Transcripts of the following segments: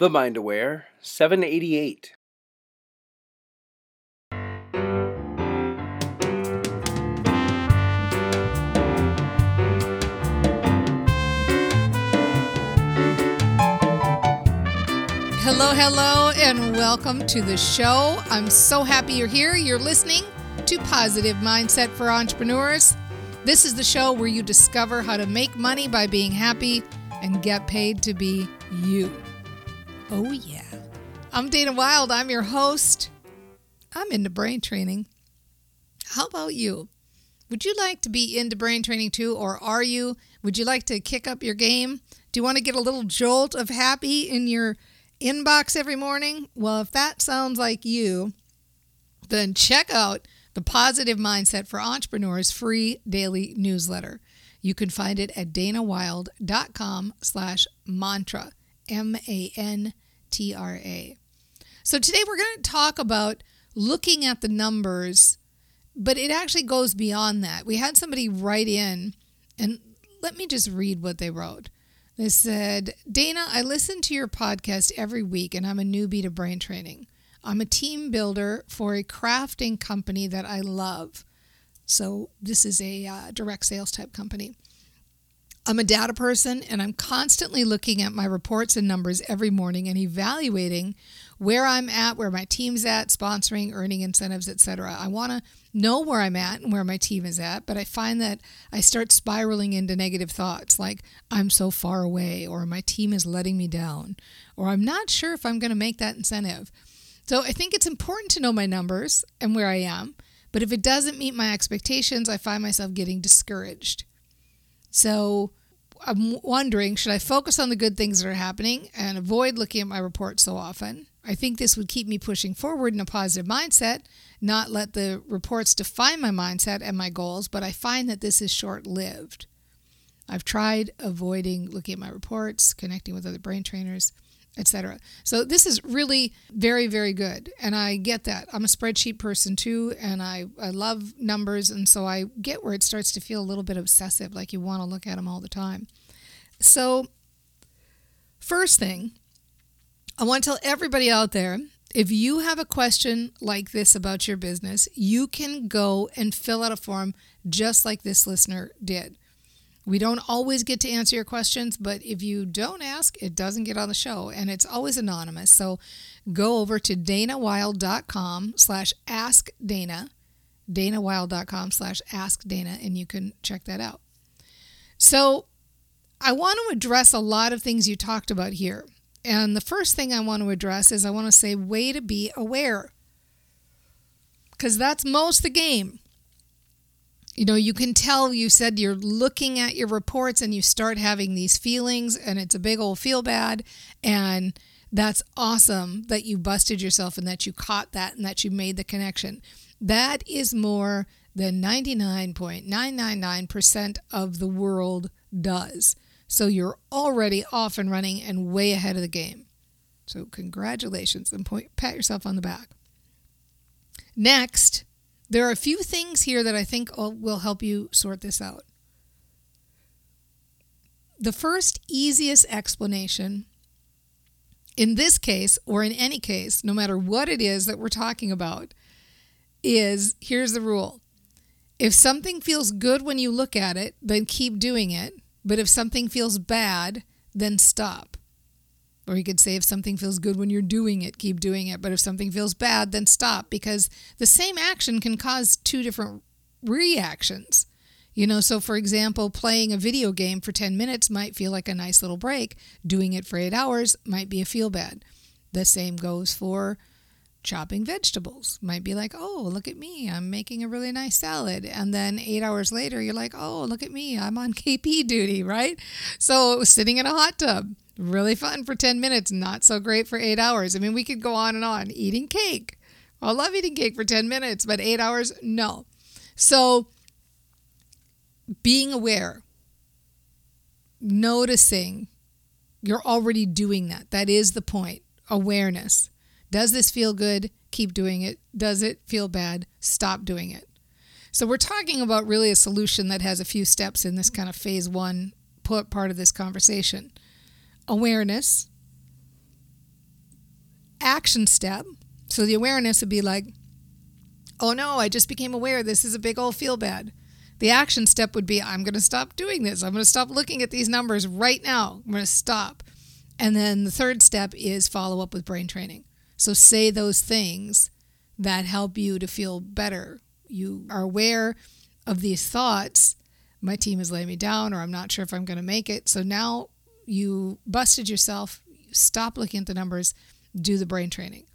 The Mind Aware 788. Hello, hello, and welcome to the show. I'm so happy you're here. You're listening to Positive Mindset for Entrepreneurs. This is the show where you discover how to make money by being happy and get paid to be you. Oh, yeah. I'm Dana Wilde. I'm your host. I'm into brain training. How about you? Would you like to be into brain training too, or are you? Would you like to kick up your game? Do you want to get a little jolt of happy in your inbox every morning? Well, if that sounds like you, then check out the Positive Mindset for Entrepreneurs free daily newsletter. You can find it at danawilde.com slash mantra. M A N T R A. So today we're going to talk about looking at the numbers, but it actually goes beyond that. We had somebody write in, and let me just read what they wrote. They said, Dana, I listen to your podcast every week, and I'm a newbie to brain training. I'm a team builder for a crafting company that I love. So, this is a uh, direct sales type company. I'm a data person and I'm constantly looking at my reports and numbers every morning and evaluating where I'm at, where my team's at, sponsoring, earning incentives, etc. I want to know where I'm at and where my team is at, but I find that I start spiraling into negative thoughts like I'm so far away or my team is letting me down or I'm not sure if I'm going to make that incentive. So I think it's important to know my numbers and where I am, but if it doesn't meet my expectations, I find myself getting discouraged. So I'm wondering should I focus on the good things that are happening and avoid looking at my report so often? I think this would keep me pushing forward in a positive mindset, not let the reports define my mindset and my goals, but I find that this is short lived. I've tried avoiding looking at my reports, connecting with other brain trainers etc. So this is really very, very good. And I get that. I'm a spreadsheet person too, and I, I love numbers. And so I get where it starts to feel a little bit obsessive, like you want to look at them all the time. So, first thing, I want to tell everybody out there if you have a question like this about your business, you can go and fill out a form just like this listener did. We don't always get to answer your questions, but if you don't ask, it doesn't get on the show and it's always anonymous. So go over to danawilde.com slash ask Dana, danawilde.com slash ask Dana, and you can check that out. So I want to address a lot of things you talked about here. And the first thing I want to address is I want to say, way to be aware. Because that's most the game you know, you can tell you said you're looking at your reports and you start having these feelings and it's a big old feel bad. And that's awesome that you busted yourself and that you caught that and that you made the connection. That is more than 99.999% of the world does. So you're already off and running and way ahead of the game. So congratulations and point, pat yourself on the back. Next, there are a few things here that I think uh, will help you sort this out. The first easiest explanation in this case, or in any case, no matter what it is that we're talking about, is here's the rule. If something feels good when you look at it, then keep doing it. But if something feels bad, then stop. Or you could say if something feels good when you're doing it, keep doing it. But if something feels bad, then stop because the same action can cause two different reactions. You know, so for example, playing a video game for 10 minutes might feel like a nice little break. Doing it for eight hours might be a feel bad. The same goes for chopping vegetables. Might be like, oh, look at me, I'm making a really nice salad. And then eight hours later, you're like, oh, look at me, I'm on KP duty, right? So sitting in a hot tub really fun for 10 minutes, not so great for eight hours. I mean, we could go on and on. Eating cake. I love eating cake for 10 minutes, but eight hours, no. So, being aware, noticing, you're already doing that. That is the point. Awareness. Does this feel good? Keep doing it. Does it feel bad? Stop doing it. So, we're talking about really a solution that has a few steps in this kind of phase one part of this conversation awareness, action step, so the awareness would be like, oh no, I just became aware this is a big old feel bad. The action step would be, I'm going to stop doing this. I'm going to stop looking at these numbers right now. I'm going to stop. And then the third step is follow up with brain training. So say those things that help you to feel better. You are aware of these thoughts. My team is laying me down, or I'm not sure if I'm going to make it. So now you busted yourself. Stop looking at the numbers. Do the brain training.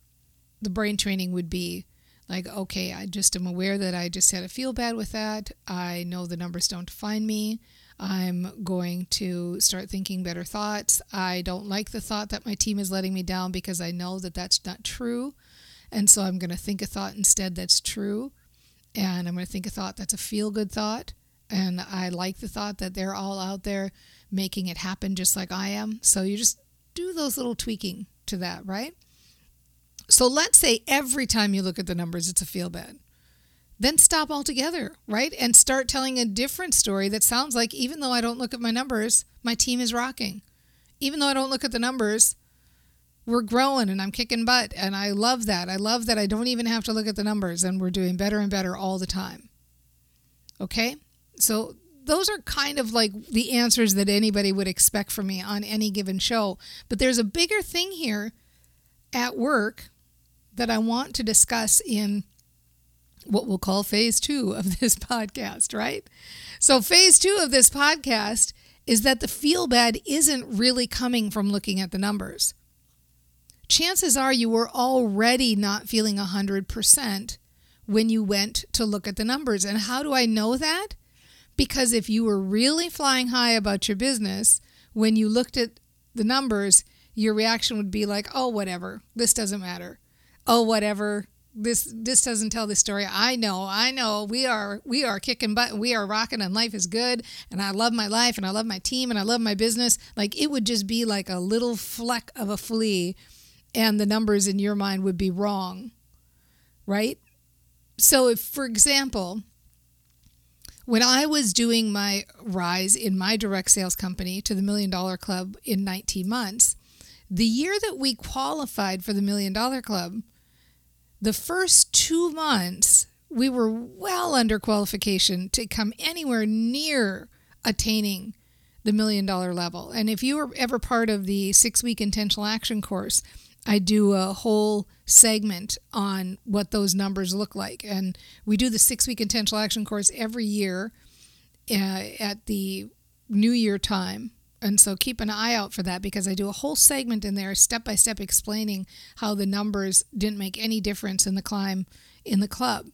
The brain training would be like, okay, I just am aware that I just had to feel bad with that. I know the numbers don't define me. I'm going to start thinking better thoughts. I don't like the thought that my team is letting me down because I know that that's not true. And so I'm going to think a thought instead that's true. And I'm going to think a thought that's a feel good thought. And I like the thought that they're all out there making it happen just like I am. So you just do those little tweaking to that, right? So let's say every time you look at the numbers, it's a feel bad. Then stop altogether, right? And start telling a different story that sounds like even though I don't look at my numbers, my team is rocking. Even though I don't look at the numbers, we're growing and I'm kicking butt. And I love that. I love that I don't even have to look at the numbers and we're doing better and better all the time. Okay? So those are kind of like the answers that anybody would expect from me on any given show. But there's a bigger thing here at work that I want to discuss in what we'll call phase two of this podcast, right? So, phase two of this podcast is that the feel bad isn't really coming from looking at the numbers. Chances are you were already not feeling 100% when you went to look at the numbers. And how do I know that? Because if you were really flying high about your business, when you looked at the numbers, your reaction would be like, oh, whatever, this doesn't matter. Oh, whatever, this this doesn't tell the story. I know, I know. We are we are kicking butt, we are rocking, and life is good. And I love my life, and I love my team, and I love my business. Like it would just be like a little fleck of a flea, and the numbers in your mind would be wrong, right? So, if for example, when I was doing my rise in my direct sales company to the Million Dollar Club in 19 months, the year that we qualified for the Million Dollar Club the first two months, we were well under qualification to come anywhere near attaining the million dollar level. And if you were ever part of the six week intentional action course, I do a whole segment on what those numbers look like. And we do the six week intentional action course every year uh, at the New Year time. And so keep an eye out for that because I do a whole segment in there, step by step, explaining how the numbers didn't make any difference in the climb in the club.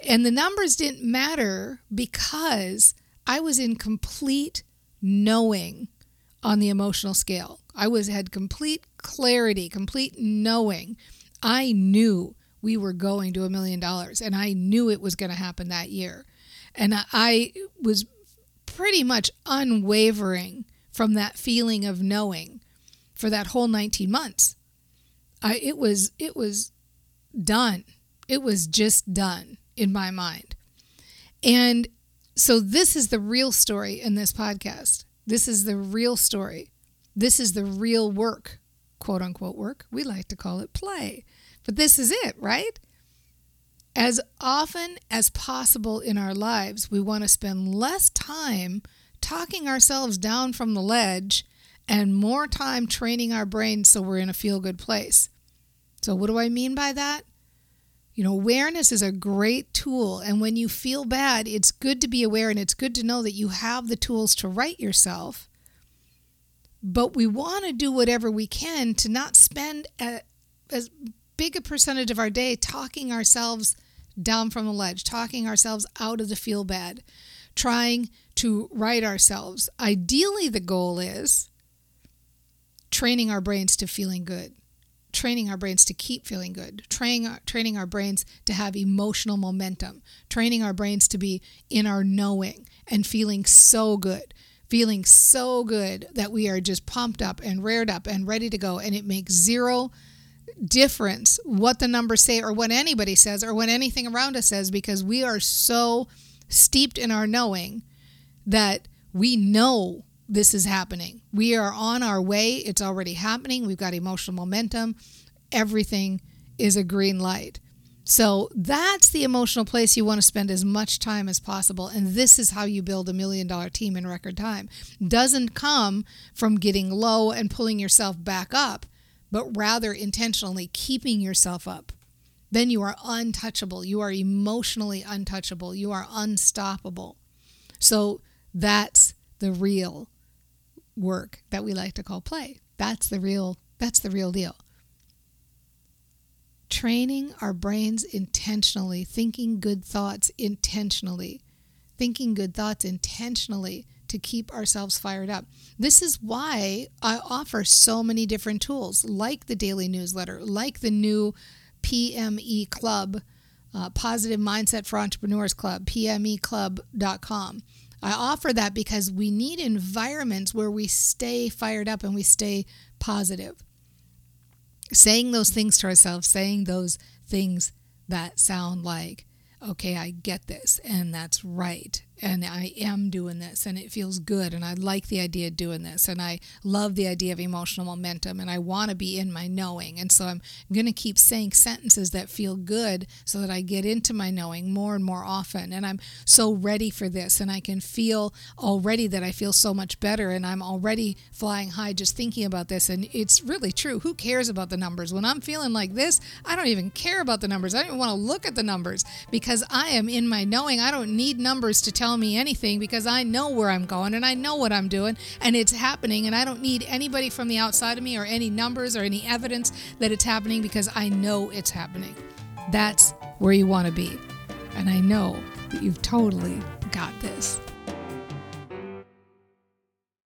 And the numbers didn't matter because I was in complete knowing on the emotional scale. I was had complete clarity, complete knowing. I knew we were going to a million dollars and I knew it was going to happen that year. And I was pretty much unwavering from that feeling of knowing for that whole 19 months. I it was it was done. It was just done in my mind. And so this is the real story in this podcast. This is the real story. This is the real work, quote unquote work. We like to call it play. But this is it, right? As often as possible in our lives, we want to spend less time talking ourselves down from the ledge and more time training our brain so we're in a feel good place. So, what do I mean by that? You know, awareness is a great tool. And when you feel bad, it's good to be aware and it's good to know that you have the tools to right yourself. But we want to do whatever we can to not spend a, as big a percentage of our day talking ourselves down from the ledge, talking ourselves out of the feel bad, trying to right ourselves. Ideally, the goal is training our brains to feeling good, training our brains to keep feeling good, training, training our brains to have emotional momentum, training our brains to be in our knowing and feeling so good. Feeling so good that we are just pumped up and reared up and ready to go, and it makes zero difference what the numbers say or what anybody says or what anything around us says because we are so steeped in our knowing that we know this is happening. We are on our way. It's already happening. We've got emotional momentum. everything is a green light. So that's the emotional place you want to spend as much time as possible. And this is how you build a million dollar team in record time. Doesn't come from getting low and pulling yourself back up, but rather intentionally keeping yourself up. Then you are untouchable. You are emotionally untouchable. You are unstoppable. So that's the real work that we like to call play. That's the real that's the real deal training our brains intentionally, thinking good thoughts intentionally, thinking good thoughts intentionally to keep ourselves fired up. This is why I offer so many different tools, like the daily newsletter, like the new PME Club, uh, Positive Mindset for Entrepreneurs Club, PMEClub.com. I offer that because we need environments where we stay fired up and we stay positive saying those things to ourselves, saying those things that sound like, okay, I get this and that's right and I am doing this and it feels good and I like the idea of doing this and I love the idea of emotional momentum and I want to be in my knowing. And so I'm going to keep saying sentences that feel good so that I get into my knowing more and more often. And I'm so ready for this and I can feel already that I feel so much better and I'm already flying high just thinking about this. And it's really true. Who cares about the numbers? When I'm feeling like this, I don't even care about the numbers. I don't even want to look at the numbers because I am in my knowing. I don't need numbers to tell me anything because I know where I'm going and I know what I'm doing and it's happening and I don't need anybody from the outside of me or any numbers or any evidence that it's happening because I know it's happening. That's where you want to be. And I know that you've totally got this.